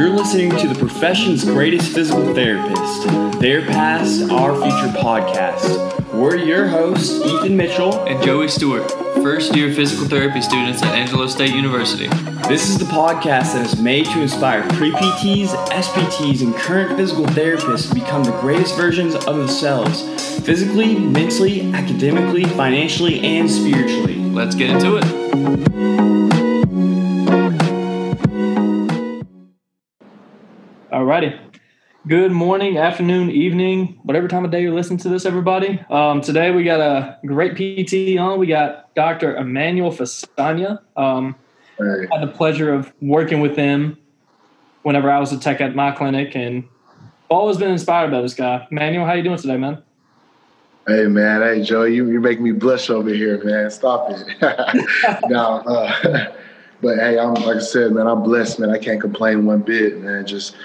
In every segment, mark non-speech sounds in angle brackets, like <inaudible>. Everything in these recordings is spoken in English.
You're listening to the profession's greatest physical therapist, Their Past, Our Future podcast. We're your hosts, Ethan Mitchell and Joey Stewart, first year physical therapy students at Angelo State University. This is the podcast that is made to inspire pre PTs, SPTs, and current physical therapists to become the greatest versions of themselves physically, mentally, academically, financially, and spiritually. Let's get into it. Good morning, afternoon, evening, whatever time of day you're listening to this, everybody. Um, today we got a great PT on. We got Dr. Emmanuel Fasanya. Um, I had the pleasure of working with him whenever I was a tech at my clinic, and always been inspired by this guy. Emmanuel, how you doing today, man? Hey man, hey Joe, you you're making me blush over here, man. Stop it. <laughs> no, uh, <laughs> but hey, I'm like I said, man, I'm blessed, man. I can't complain one bit, man. Just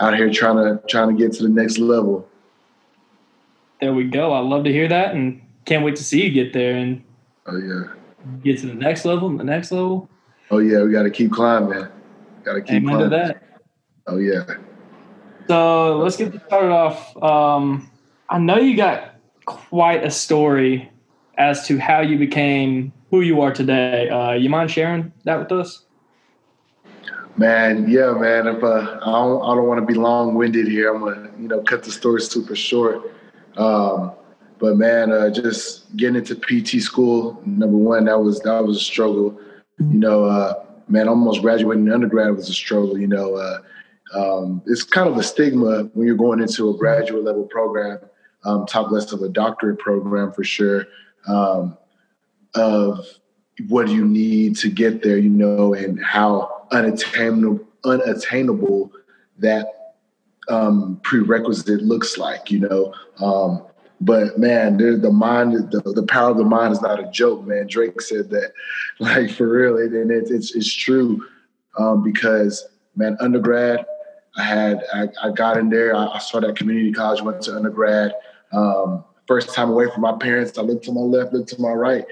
out here trying to trying to get to the next level. There we go. I love to hear that, and can't wait to see you get there and oh yeah, get to the next level, the next level. Oh yeah, we got to keep climbing. Got to keep Amen climbing. to that. Oh yeah. So let's get started off. Um, I know you got quite a story as to how you became who you are today. Uh, you mind sharing that with us? Man, yeah, man. If uh, I don't, I don't want to be long winded here. I'm gonna, you know, cut the story super short. Um, but man, uh, just getting into PT school, number one, that was that was a struggle. You know, uh, man, almost graduating undergrad was a struggle. You know, uh, um, it's kind of a stigma when you're going into a graduate level program, um, top less of a doctorate program for sure. Um, of what you need to get there, you know, and how unattainable unattainable that um, prerequisite looks like, you know. Um, but man, the mind, the, the power of the mind is not a joke, man. Drake said that, <laughs> like for real, and it, it's it's true um, because man, undergrad, I had I, I got in there. I, I, started at community college, went to undergrad. Um, first time away from my parents, I looked to my left, looked to my right,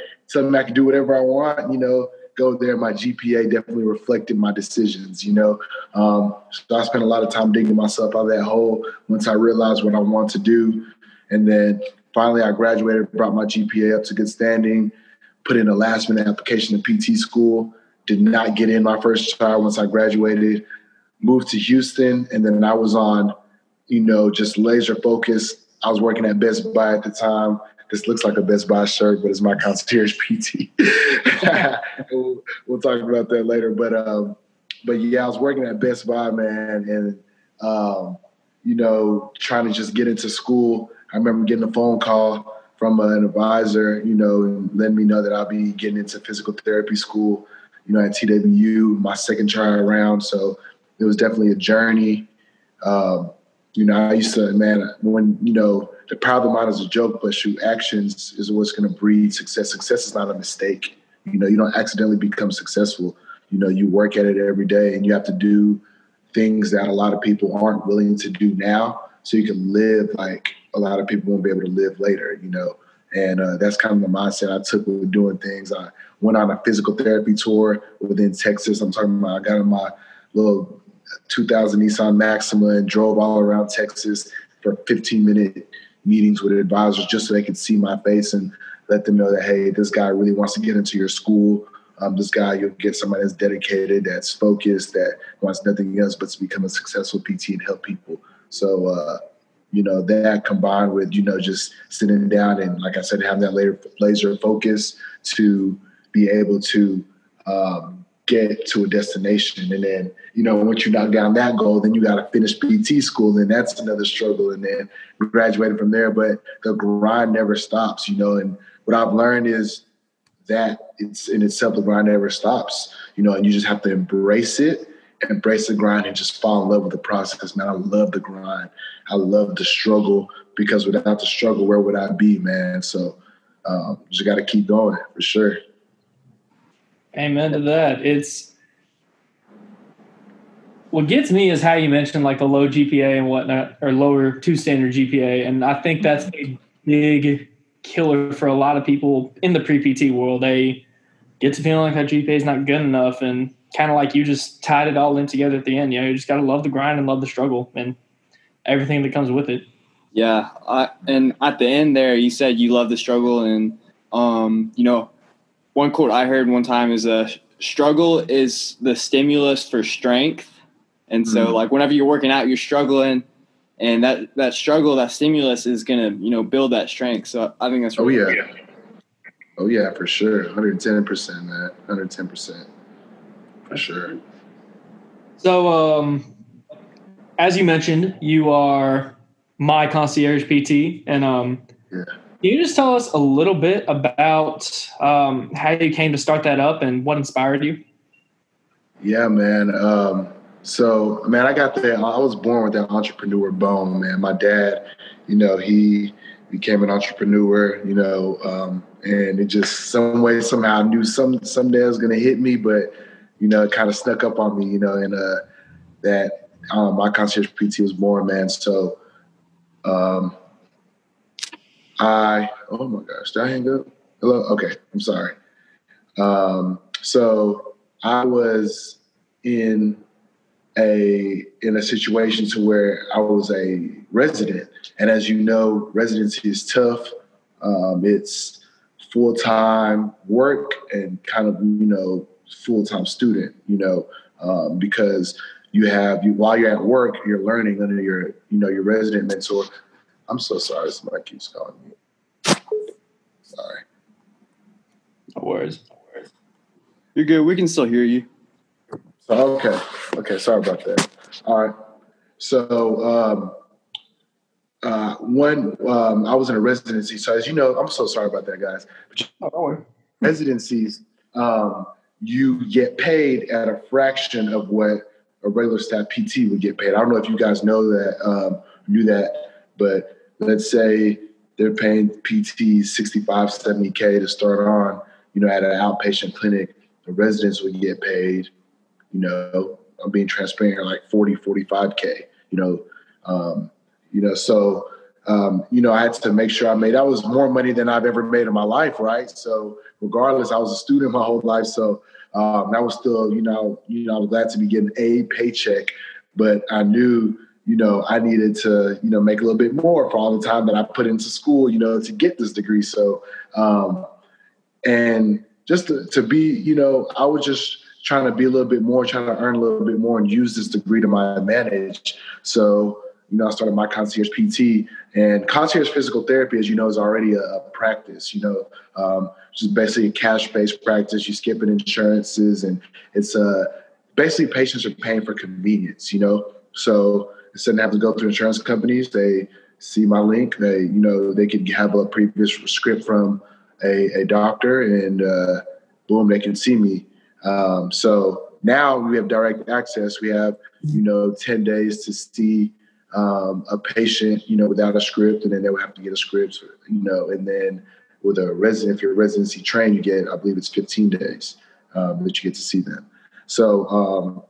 me I could do whatever I want, you know go there, my GPA definitely reflected my decisions, you know. Um, so I spent a lot of time digging myself out of that hole once I realized what I want to do. And then finally I graduated, brought my GPA up to good standing, put in a last minute application to PT school, did not get in my first try once I graduated, moved to Houston, and then I was on, you know, just laser focus. I was working at Best Buy at the time this looks like a Best Buy shirt, but it's my concierge <laughs> PT. <laughs> we'll, we'll, talk about that later. But um, but yeah, I was working at Best Buy, man, and um, you know, trying to just get into school. I remember getting a phone call from an advisor, you know, and letting me know that I'll be getting into physical therapy school, you know, at TWU, my second try around. So it was definitely a journey. Um, you know, I used to, man, when, you know, the power of the mind is a joke, but shoot, actions is what's going to breed success. Success is not a mistake. You know, you don't accidentally become successful. You know, you work at it every day and you have to do things that a lot of people aren't willing to do now so you can live like a lot of people won't be able to live later, you know. And uh, that's kind of the mindset I took with doing things. I went on a physical therapy tour within Texas. I'm talking about I got in my little 2000 Nissan Maxima and drove all around Texas for 15 minute meetings with advisors just so they could see my face and let them know that hey, this guy really wants to get into your school. Um, this guy, you'll get somebody that's dedicated, that's focused, that wants nothing else but to become a successful PT and help people. So, uh, you know, that combined with, you know, just sitting down and, like I said, having that laser, focus to be able to um, get to a destination. And then, you know, once you knock down that goal, then you got to finish PT school, and that's another struggle. And then graduating from there, but the grind never stops, you know. And what I've learned is that it's in itself the grind never stops, you know, and you just have to embrace it, embrace the grind, and just fall in love with the process. Man, I love the grind. I love the struggle because without the struggle, where would I be, man? So um, just got to keep going for sure. Amen to that. It's what gets me is how you mentioned like the low GPA and whatnot, or lower two standard GPA, and I think that's a big killer for a lot of people in the pre PT world. They get to feeling like that GPA is not good enough, and kind of like you just tied it all in together at the end. You know, you just got to love the grind and love the struggle and everything that comes with it. Yeah, I, and at the end there, you said you love the struggle, and um, you know, one quote I heard one time is a uh, struggle is the stimulus for strength, and so mm-hmm. like whenever you're working out, you're struggling, and that that struggle, that stimulus is gonna you know build that strength. So I think that's oh, really oh yeah, good. oh yeah, for sure, 110 percent, man, 110 percent, for sure. So um, as you mentioned, you are my concierge PT, and um, yeah. Can you just tell us a little bit about um, how you came to start that up and what inspired you? Yeah, man. Um, so, man, I got there. I was born with that entrepreneur bone, man. My dad, you know, he became an entrepreneur, you know, um, and it just some way somehow I knew some someday it was gonna hit me, but you know, it kind of snuck up on me, you know, and uh, that um, my concierge PT was born, man. So um, I oh my gosh, did I hang up? Hello. Okay, I'm sorry. Um, so I was in a in a situation to where I was a resident, and as you know, residency is tough. Um, it's full time work and kind of you know full time student. You know um, because you have you while you're at work, you're learning under your you know your resident mentor. I'm so sorry, somebody keeps calling me. Sorry. No worries. No worries. You're good. We can still hear you. So, okay. Okay. Sorry about that. All right. So, um, uh, one, um, I was in a residency. So, as you know, I'm so sorry about that, guys. But oh, residencies, um, you get paid at a fraction of what a regular staff PT would get paid. I don't know if you guys know that, um, knew that, but let's say they're paying PTs 65, 70K to start on, you know, at an outpatient clinic, the residents would get paid, you know, I'm being transparent, like 40, 45K, you know, um, you know, so, um, you know, I had to make sure I made, that was more money than I've ever made in my life. Right. So regardless, I was a student my whole life. So, um, that was still, you know, you know, I was glad to be getting a paycheck, but I knew, you know, I needed to, you know, make a little bit more for all the time that I put into school, you know, to get this degree. So, um, and just to, to be, you know, I was just trying to be a little bit more, trying to earn a little bit more and use this degree to my advantage. So, you know, I started my concierge PT and concierge physical therapy, as you know, is already a, a practice, you know, um, just basically a cash based practice. You skip in insurances and it's uh, basically patients are paying for convenience, you know? So instead of having to go through insurance companies, they see my link. They, you know, they could have a previous script from a, a doctor, and uh, boom, they can see me. Um, so now we have direct access. We have, you know, ten days to see um, a patient, you know, without a script, and then they would have to get a script, you know, and then with a resident, if you're residency trained, you get, I believe it's 15 days um, that you get to see them. So um,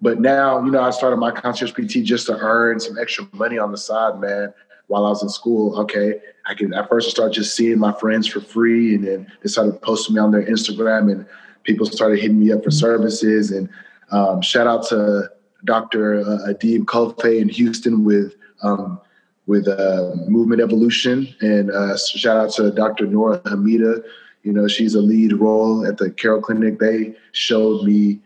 but now, you know, I started my concierge PT just to earn some extra money on the side, man. While I was in school, okay, I can at first start just seeing my friends for free, and then they started posting me on their Instagram, and people started hitting me up for services. And um, shout out to Dr. Uh, Adeeb Khalfe in Houston with um, with uh, Movement Evolution, and uh, shout out to Dr. Norah Hemeida. You know, she's a lead role at the Carrell Clinic. They showed me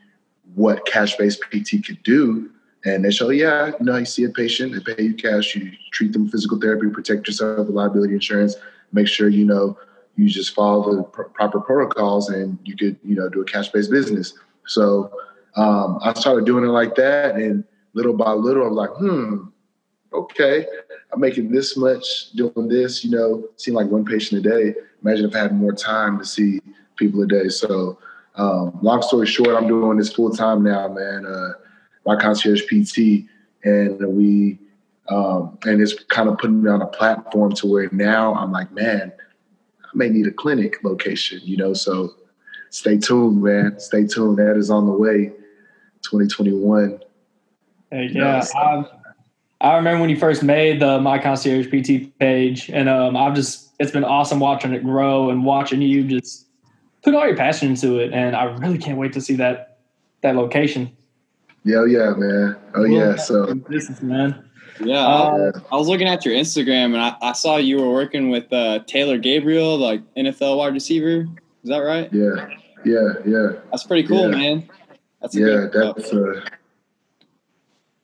what cash-based PT could do. And they show, yeah, you know, you see a patient, they pay you cash, you treat them physical therapy, protect yourself with liability insurance, make sure you know you just follow the pr- proper protocols, and you could, you know, do a cash-based business. So um, I started doing it like that, and little by little, I'm like, hmm, okay, I'm making this much doing this. You know, seeing like one patient a day. Imagine if I had more time to see people a day. So um, long story short, I'm doing this full time now, man. Uh, my concierge PT, and we, um, and it's kind of putting me on a platform to where now I'm like, man, I may need a clinic location, you know. So stay tuned, man. Stay tuned. That is on the way, 2021. Hey, yeah, I, I remember when you first made the My Concierge PT page, and um, I've just it's been awesome watching it grow and watching you just put all your passion into it, and I really can't wait to see that that location. Yeah, yeah, man. Oh yeah, so this is man. Yeah, uh, I was looking at your Instagram and I, I saw you were working with uh, Taylor Gabriel, like NFL wide receiver. Is that right? Yeah, yeah, yeah. That's pretty cool, Yeah. man. That's a Yeah, good that's uh,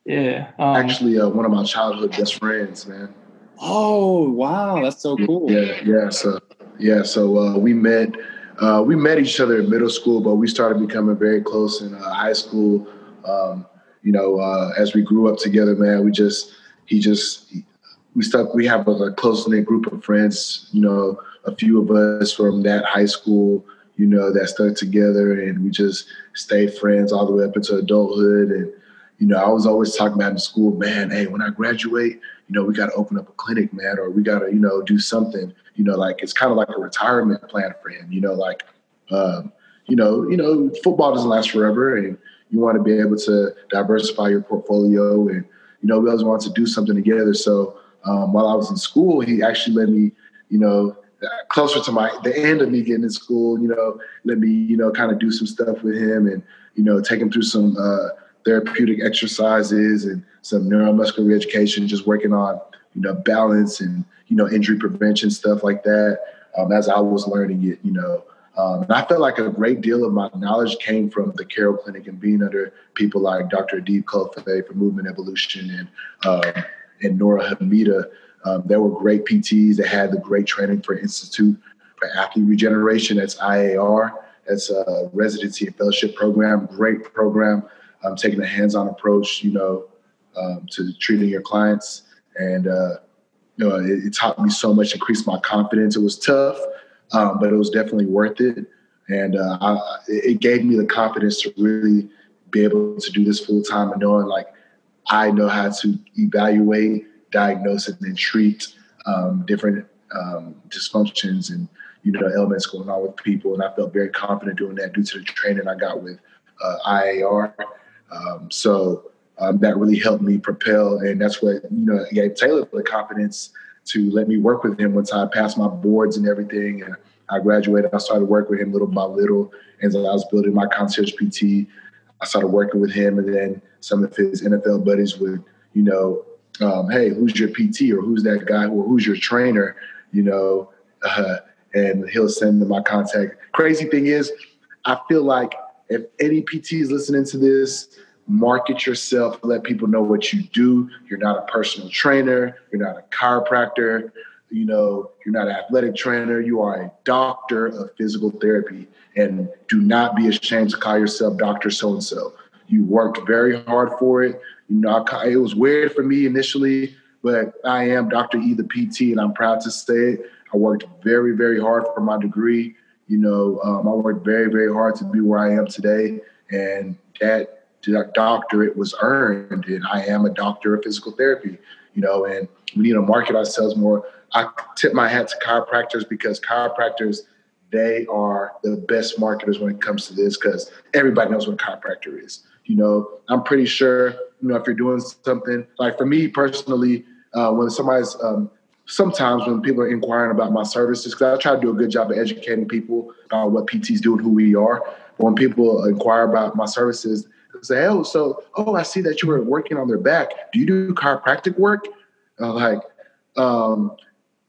Yeah. Um, actually uh, one of my childhood best friends, man. Oh wow, that's so cool. Yeah, yeah. So yeah, so uh, we met. Uh, we met each other in middle school, but we started becoming very close in uh, high school. Um, you know, uh, as we grew up together, man, we just he just we stuck. We have a, close knit group of friends. You know, a few of us from that high school. You know, that stuck together, and we just stayed friends all the way up into adulthood. And you know, I was always talking about in school, man. Hey, when I graduate, you know, we got to open up a clinic, man, or we got to, you know, do something. You know, like it's kind of like a retirement plan for him. You know, like, um, you know, you know, football doesn't last forever, and you want to be able to diversify your portfolio, and you know, we always want to do something together. So um, while I was in school, he actually let me, you know, closer to my the end of me getting in school, you know, let me, you know, kind of do some stuff with him, and you know, take him through some. Uh, therapeutic exercises and some neuromuscular reeducation, just working on, you know, balance and, you know, injury prevention, stuff like that. Um, as I was learning it, you know, um, and I felt like a great deal of my knowledge came from the Carrell Clinic and being under people like Dr. Adeeb Khalfe for Movement Evolution and um, and Norah Hemeida. Um, there were great PTs that had the great training for Institute for Athlete Regeneration. That's IAR. That's a residency and fellowship program. Great program um, taking a hands-on approach, you know, um, to treating your clients. And uh, you know, it, it, taught me so much, increased my confidence. It was tough, um, but it was definitely worth it. And uh, I, it gave me the confidence to really be able to do this full time and knowing like I know how to evaluate, diagnose, and then treat um, different um, dysfunctions and you know elements going on with people. And I felt very confident doing that due to the training I got with uh, IAR. Um, so um, that really helped me propel, and that's what you know gave Taylor the confidence to let me work with him once I passed my boards and everything. And I graduated. I started working with him little by little, as I was building my concierge PT. I started working with him, and then some of his NFL buddies would, you know, um, hey, who's your PT or who's that guy or who's your trainer, you know, uh, and he'll send them my contact. Crazy thing is, I feel like if any PT is listening to this, market yourself, let people know what you do. You're not a personal trainer, you're not a chiropractor, you know, you're not an athletic trainer, you are a doctor of physical therapy. And do not be ashamed to call yourself Dr. So and so. You worked very hard for it. You know, I, it was weird for me initially, but I am Dr. E, the PT, and I'm proud to say it. I worked very, very hard for my degree. You know, um, I worked very, very hard to be where I am today, and that doctorate was earned. And I am a doctor of physical therapy. You know, and we need to market ourselves more. I tip my hat to chiropractors because chiropractors they are the best marketers when it comes to this because everybody knows what a chiropractor is. You know, I'm pretty sure, you know, if you're doing something like for me personally, uh, when somebody's um, sometimes when people are inquiring about my services, because I try to do a good job of educating people about what PTs do and who we are. When people inquire about my services, say, "Oh, so oh, I see that you were working on their back. Do you do chiropractic work?" Uh, like, um,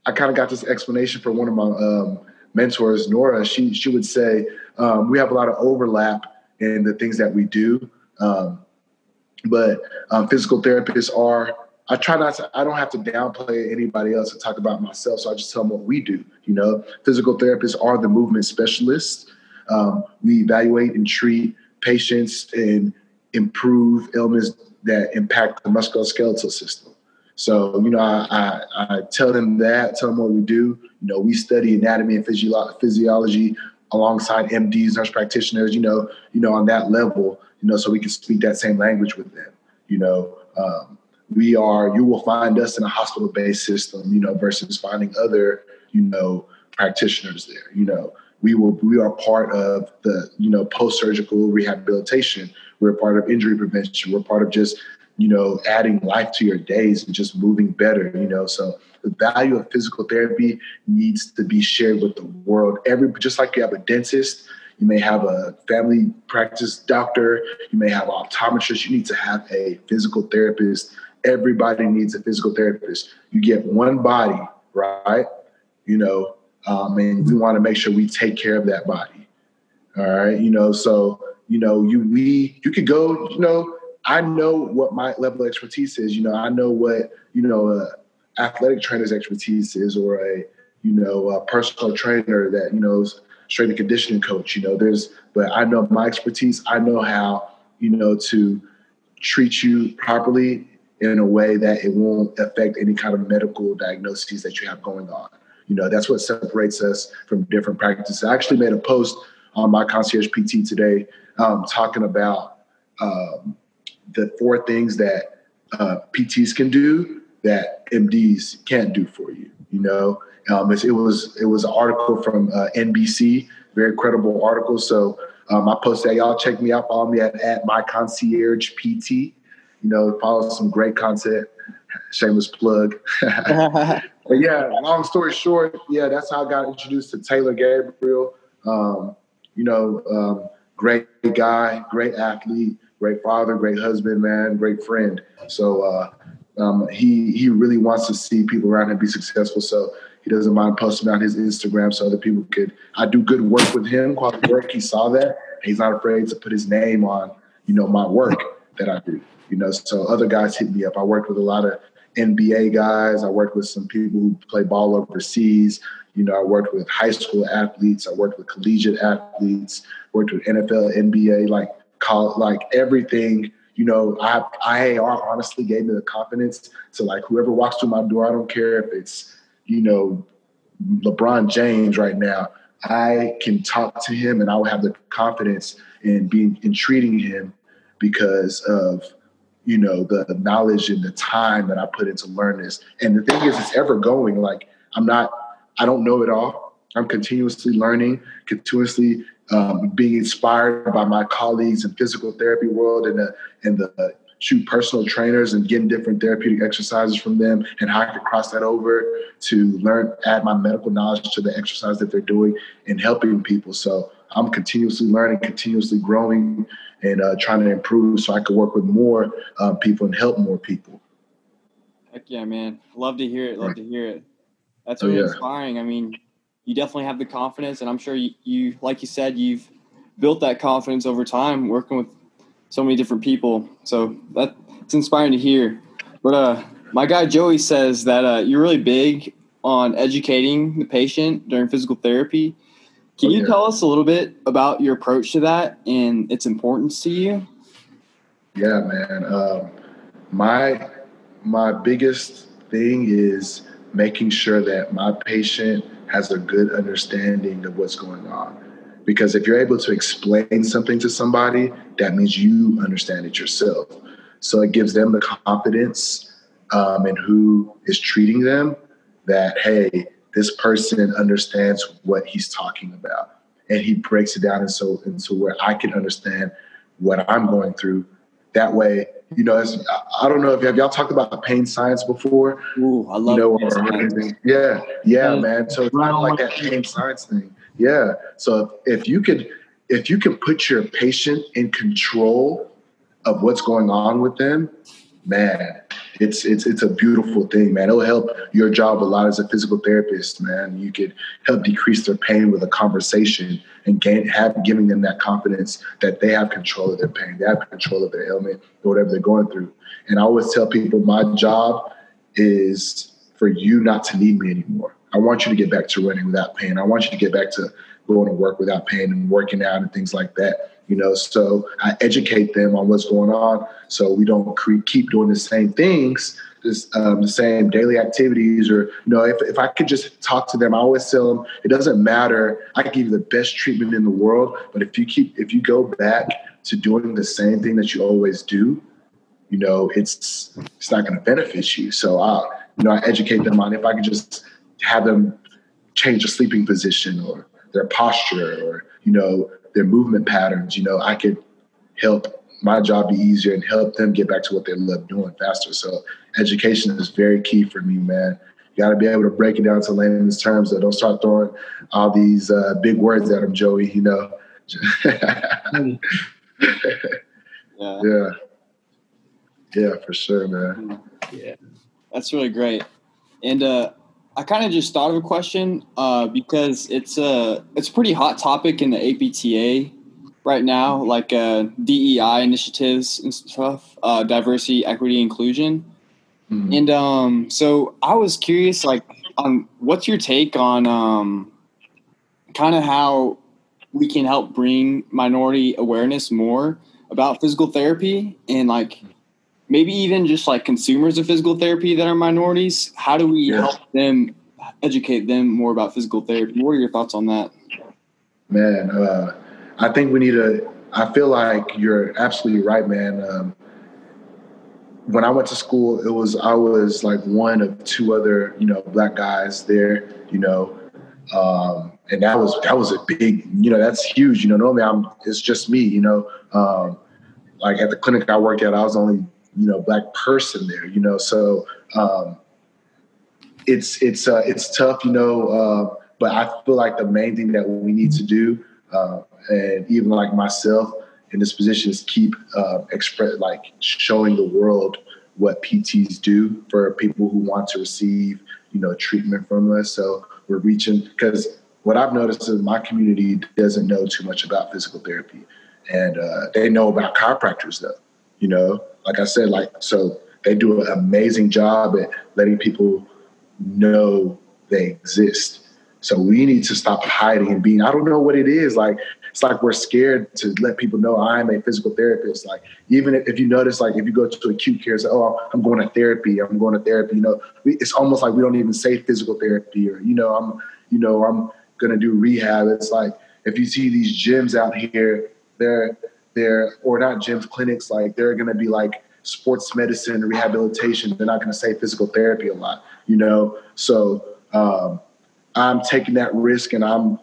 I kind of got this explanation from one of my um, mentors, Norah. She she would say, um, "We have a lot of overlap in the things that we do." Um, but um, physical therapists are I try not to, I don't have to downplay anybody else and talk about myself. So I just tell them what we do. You know, physical therapists are the movement specialists. Um, we evaluate and treat patients and improve ailments that impact the musculoskeletal system. So, you know, I, I, I, tell them that, tell them what we do. You know, we study anatomy and physio- physiology alongside MDs, nurse practitioners, you know, you know, on that level, you know, so we can speak that same language with them, you know. Um, we are you will find us in a hospital based system you know versus finding other you know practitioners there you know we will we are part of the you know post surgical rehabilitation we're part of injury prevention we're part of just you know adding life to your days and just moving better you know so the value of physical therapy needs to be shared with the world every just like you have a dentist You may have a family practice doctor. You may have optometrist. You need to have a physical therapist. Everybody needs a physical therapist. You get one body, right? You know, um, and we want to make sure we take care of that body. All right, you know, so you know, you we you could go, you know, I know what my level of expertise is. You know, I know what you know, a athletic trainer's expertise is, or a you know, a personal trainer that you know, strength and conditioning coach. You know, there's, but I know my expertise. I know how you know to treat you properly in a way that it won't affect any kind of medical diagnoses that you have going on. You know, that's what separates us from different practices. I actually made a post on my concierge PT today um, talking about um, the four things that uh, PTs can do that MDs can't do for you. You know, um, it, was it was an article from uh, NBC, very credible article. So um, I posted that. Y'all check me out. Follow me at, at my concierge PT. You know, follow some great content. Shameless plug. <laughs> but yeah, long story short, yeah, that's how I got introduced to Taylor Gabriel. Um, you know, um, great guy, great athlete, great father, great husband, man, great friend. So uh, um, he he really wants to see people around him be successful. So he doesn't mind posting on his Instagram so other people could. I do good work with him, quality work. He saw that. He's not afraid to put his name on, you know, my work that I do. You know, so other guys hit me up. I worked with a lot of NBA guys. I worked with some people who play ball overseas. You know, I worked with high school athletes. I worked with collegiate athletes. Worked with NFL, NBA, like call like everything. You know, I IAR honestly gave me the confidence to like whoever walks through my door. I don't care if it's you know LeBron James right now. I can talk to him, and I will have the confidence in being in treating him because of you know the knowledge and the time that I put into learn this. And the thing is, it's ever going. Like I'm not I don't know it all. I'm continuously learning, continuously um, being inspired by my colleagues in physical therapy world and the and the shoot personal trainers and getting different therapeutic exercises from them and how I could cross that over to learn, add my medical knowledge to the exercise that they're doing and helping people. So I'm continuously learning, continuously growing, and uh, trying to improve so I could work with more um, people and help more people. Heck yeah, man! Love to hear it. Love to hear it. That's really oh, yeah. inspiring. I mean, you definitely have the confidence, and I'm sure you, you, like you said, you've built that confidence over time working with so many different people. So that it's inspiring to hear. But uh, my guy Joey says that uh, you're really big on educating the patient during physical therapy. Can oh, you tell us a little bit about your approach to that and its importance to you? Yeah, man. Um, my my biggest thing is making sure that my patient has a good understanding of what's going on. Because if you're able to explain something to somebody, that means you understand it yourself. So it gives them the confidence um, in who is treating them that, hey, this person understands what he's talking about. And he breaks it down and so into where I can understand what I'm going through. That way, you know, I don't know if have y'all talked about pain science before. Ooh, I love you know, or Yeah, yeah, man. So it's kind of like that pain science thing. Yeah. So if you could, if you can put your patient in control of what's going on with them, man, it's it's it's a beautiful thing, man. It'll help your job a lot as a physical therapist, man. You could help decrease their pain with a conversation and gain have giving them that confidence that they have control of their pain, they have control of their ailment or whatever they're going through. And I always tell people my job is for you not to need me anymore. I want you to get back to running without pain. I want you to get back to going to work without pain and working out and things like that you know? So i educate them on what's going on. So we don't cre- keep doing the same things um, the same daily activities or you know if, if i could just talk to them i always tell them it doesn't matter. I can give you the best treatment in the world but if you keep if you go back to doing the same thing that you always do you know it's it's not going to benefit you. So i you know i educate them on if i could just have them change a sleeping position or their posture or you know their movement patterns, you know, I could help my job be easier and help them get back to what they love doing faster. So education is very key for me, man. You got to be able to break it down to layman's terms. So don't start throwing all these uh, big words at them, Joey. You know, <laughs> yeah. yeah. Yeah, for sure, man. Yeah. That's really great. And uh, I kind of just thought of a question uh, because it's a it's a pretty hot topic in the APTA right now, like uh, DEI initiatives and stuff, uh, diversity, equity, inclusion. Mm-hmm. And um, so I was curious, like, on what's your take on um, kind of how we can help bring minority awareness more about physical therapy and like maybe even just like consumers of physical therapy that are minorities how do we yeah. help them educate them more about physical therapy? What are your thoughts on that? Man uh, i think we need to i feel like you're absolutely right man. Um, when i went to school it was i was like one of two other you know black guys there you know um, and that was that was a big you know that's huge you know normally i'm it's just me you know um, like at the clinic i worked at i was only you know black person there you know so um, it's it's uh, it's tough you know uh, but i feel like the main thing that we need to do uh, and even like myself in this position is keep uh, express like showing the world what pts do for people who want to receive you know treatment from us. So we're reaching because what i've noticed is my community doesn't know too much about physical therapy. And uh, they know about chiropractors though you know like I said, like so they do an amazing job at letting people know they exist. So we need to stop hiding and being. I don't know what it is. Like it's like we're scared to let people know I'm a physical therapist. Like even if you notice, like if you go to acute care, say, "Oh, I'm going to therapy. I'm going to therapy." You know, we, it's almost like we don't even say physical therapy or you know, I'm you know, I'm going to do rehab. It's like if you see these gyms out here, they're they're or not gyms, clinics, like they're going to be like sports medicine, rehabilitation. They're not going to say physical therapy a lot, you know. So um, I'm taking that risk and I'm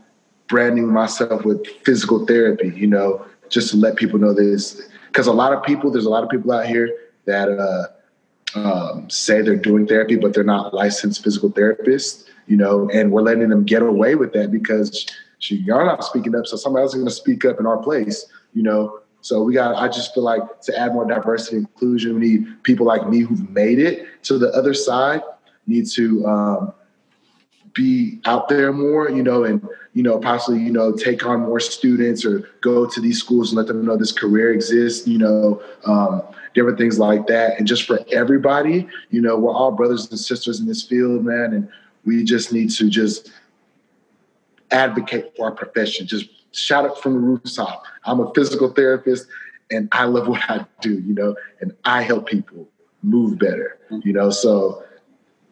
branding myself with physical therapy, you know, just to let people know this. Because a lot of people, there's a lot of people out here that uh, um, say they're doing therapy, but they're not licensed physical therapists, you know, and we're letting them get away with that because y'all not speaking up, so somebody else is going to speak up in our place, you know. So we got, I just feel like to add more diversity and inclusion, we need people like me who've made it to the other side, need to um, be out there more, you know, and, you know, possibly, you know, take on more students or go to these schools and let them know this career exists, you know, um, different things like that. And just for everybody, you know, we're all brothers and sisters in this field, man. And we just need to just advocate for our profession, just shout it from the rooftop. I'm a physical therapist and I love what I do, you know, and I help people move better, you know. So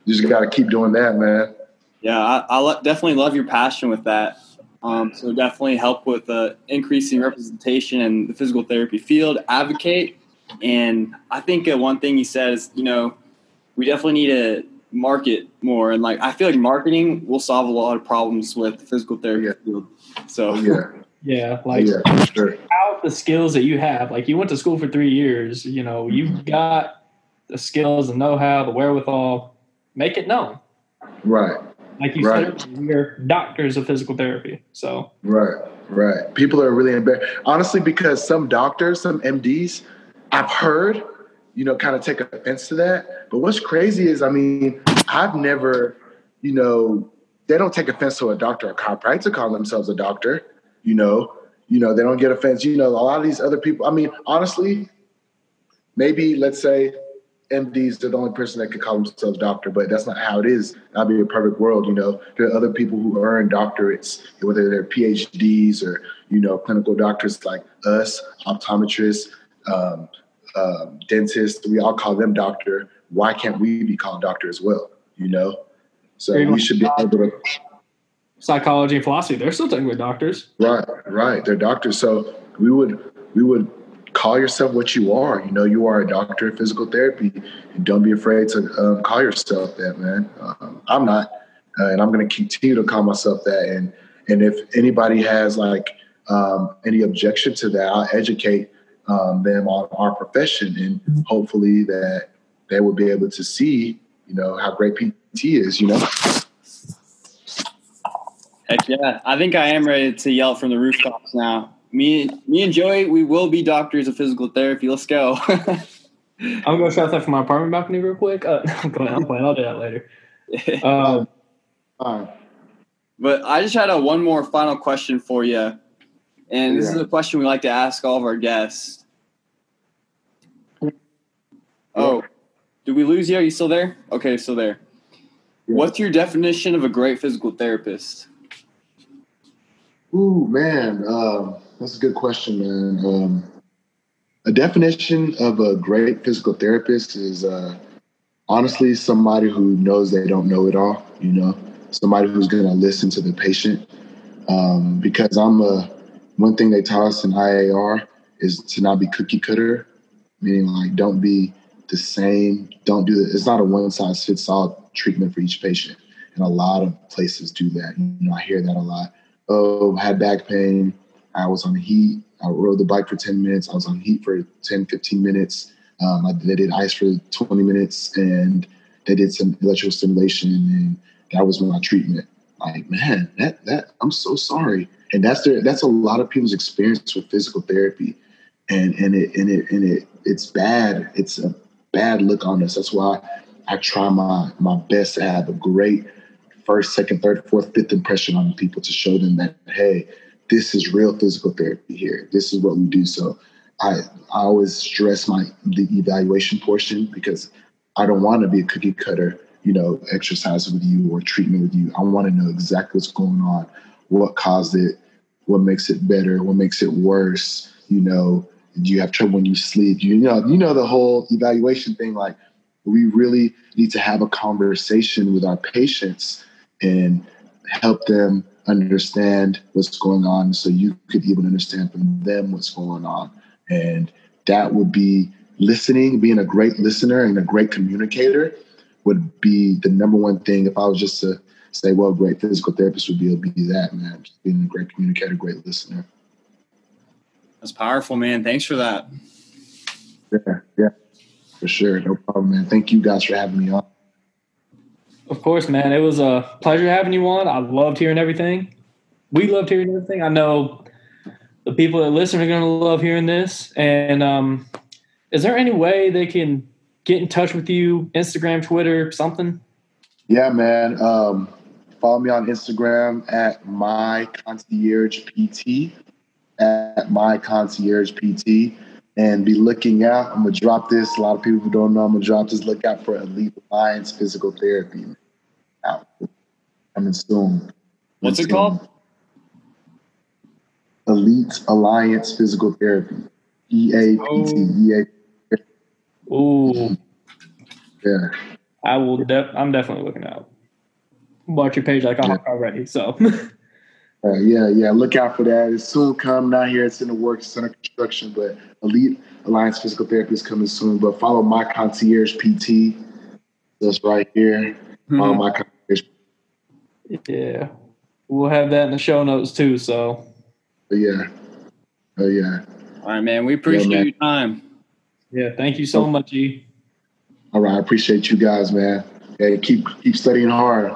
you just got to keep doing that, man. Yeah, I, I lo- definitely love your passion with that. Um, so definitely help with uh, increasing representation in the physical therapy field, advocate. And I think uh, one thing you said is, you know, we definitely need to market more. And like, I feel like marketing will solve a lot of problems with the physical therapy yeah. field. So yeah, yeah, like yeah, sure. out the skills that you have. Like you went to school for three years. You know, you've mm-hmm. got the skills, the know-how, the wherewithal. Make it known. Right. Like you right. said, we're doctors of physical therapy. So right, right. People are really embarrassed, honestly, because some doctors, some MDs, I've heard, you know, kind of take offense to that. But what's crazy is, I mean, I've never, you know, they don't take offense to a doctor or chiropractor call themselves a doctor. You know, you know, they don't get offense. You know, a lot of these other people. I mean, honestly, maybe let's say MDs are the only person that could call themselves doctor, but that's not how it is. That'd be a perfect world, you know. There are other people who earn doctorates, whether they're PhDs or you know clinical doctors like us, optometrists, um, um, dentists. We all call them doctor. Why can't we be called doctor as well? You know. So we should be able to psychology and philosophy. They're still talking technically doctors. Right, right. They're doctors. So we would we would call yourself what you are. You know, you are a doctor of physical therapy. And don't be afraid to um, call yourself that, man. Um, I'm not, uh, and I'm going to continue to call myself that. And and if anybody has like um, any objection to that, I'll educate um, them on our profession, and hopefully that they will be able to see, you know, how great PT is. You know. Heck yeah. I think I am ready to yell from the rooftops now. me, me and Joey, we will be doctors of physical therapy. Let's go. <laughs> I'm gonna go shout that from my apartment balcony real quick. Uh, <laughs> I'm, going, I'm playing. I'll do that later. <laughs> Um, But I just had a one more final question for you, and this Yeah. is a question we like to ask all of our guests. Oh, did we lose you? Are you still there? Okay, still there. Yeah. What's your definition of a great physical therapist? Ooh, man, um, that's a good question, man. Um, a definition of a great physical therapist is uh, honestly somebody who knows they don't know it all. You know, somebody who's going to listen to the patient. Um, because I'm a one thing they taught us in IAR is to not be cookie cutter, meaning like don't be the same. Don't do it. It's not a one size fits all treatment for each patient, and a lot of places do that. You know, I hear that a lot oh, had back pain. I was on heat. I rode the bike for 10 minutes. I was on heat for 10, 15 minutes. Um, I, they did ice for 20 minutes and they did some electrical stimulation and that was my treatment. Like, man, that, that, I'm so sorry. And that's their, that's a lot of people's experience with physical therapy. And, and it, and it, and it, it's bad. It's a bad look on us. That's why I try my, my best to have a great first, second, third, fourth, fifth impression on people to show them that, hey, this is real physical therapy here. This is what we do. So I I always stress my the evaluation portion because I don't want to be a cookie cutter, you know, exercise with you or treatment with you. I want to know exactly what's going on, what caused it, what makes it better, what makes it worse. You know, do you have trouble when you sleep? You know, you know the whole evaluation thing. Like, we really need to have a conversation with our patients and help them understand what's going on so you could even understand from them what's going on and that would be listening being a great listener and a great communicator would be the number one thing if i was just to say well great physical therapist would be able to be that man just being a great communicator great listener That's powerful, man. Thanks for that. yeah yeah for sure no problem man thank you guys for having me on Of course, man. It was a pleasure having you on. I loved hearing everything. We loved hearing everything. I know the people that listen are going to love hearing this. And um, is there any way they can get in touch with you? Instagram, Twitter, something? Yeah, man. Um, follow me on Instagram at my concierge PT at my concierge PT and be looking out. I'm gonna drop this. A lot of people who don't know I'm gonna drop this. Look out for Elite Alliance Physical Therapy. Out coming soon. What's it called? Elite Alliance Physical Therapy. E A P T E A. Ooh, Yeah. I will. Def- I'm definitely looking out. Watch your page like I'm Yeah. already. So <laughs> Uh, yeah, yeah. Look out for that. It's soon come. Not here. It's in the works. It's under construction. But Elite Alliance Physical Therapy is coming soon. But follow my concierge PT. That's right here. Follow my concierge. yeah, we'll have that in the show notes too. So But yeah. Oh yeah. All right, man. We appreciate man. your time. yeah, thank you so much, E. All right. I appreciate you guys, man. Hey, keep keep studying hard.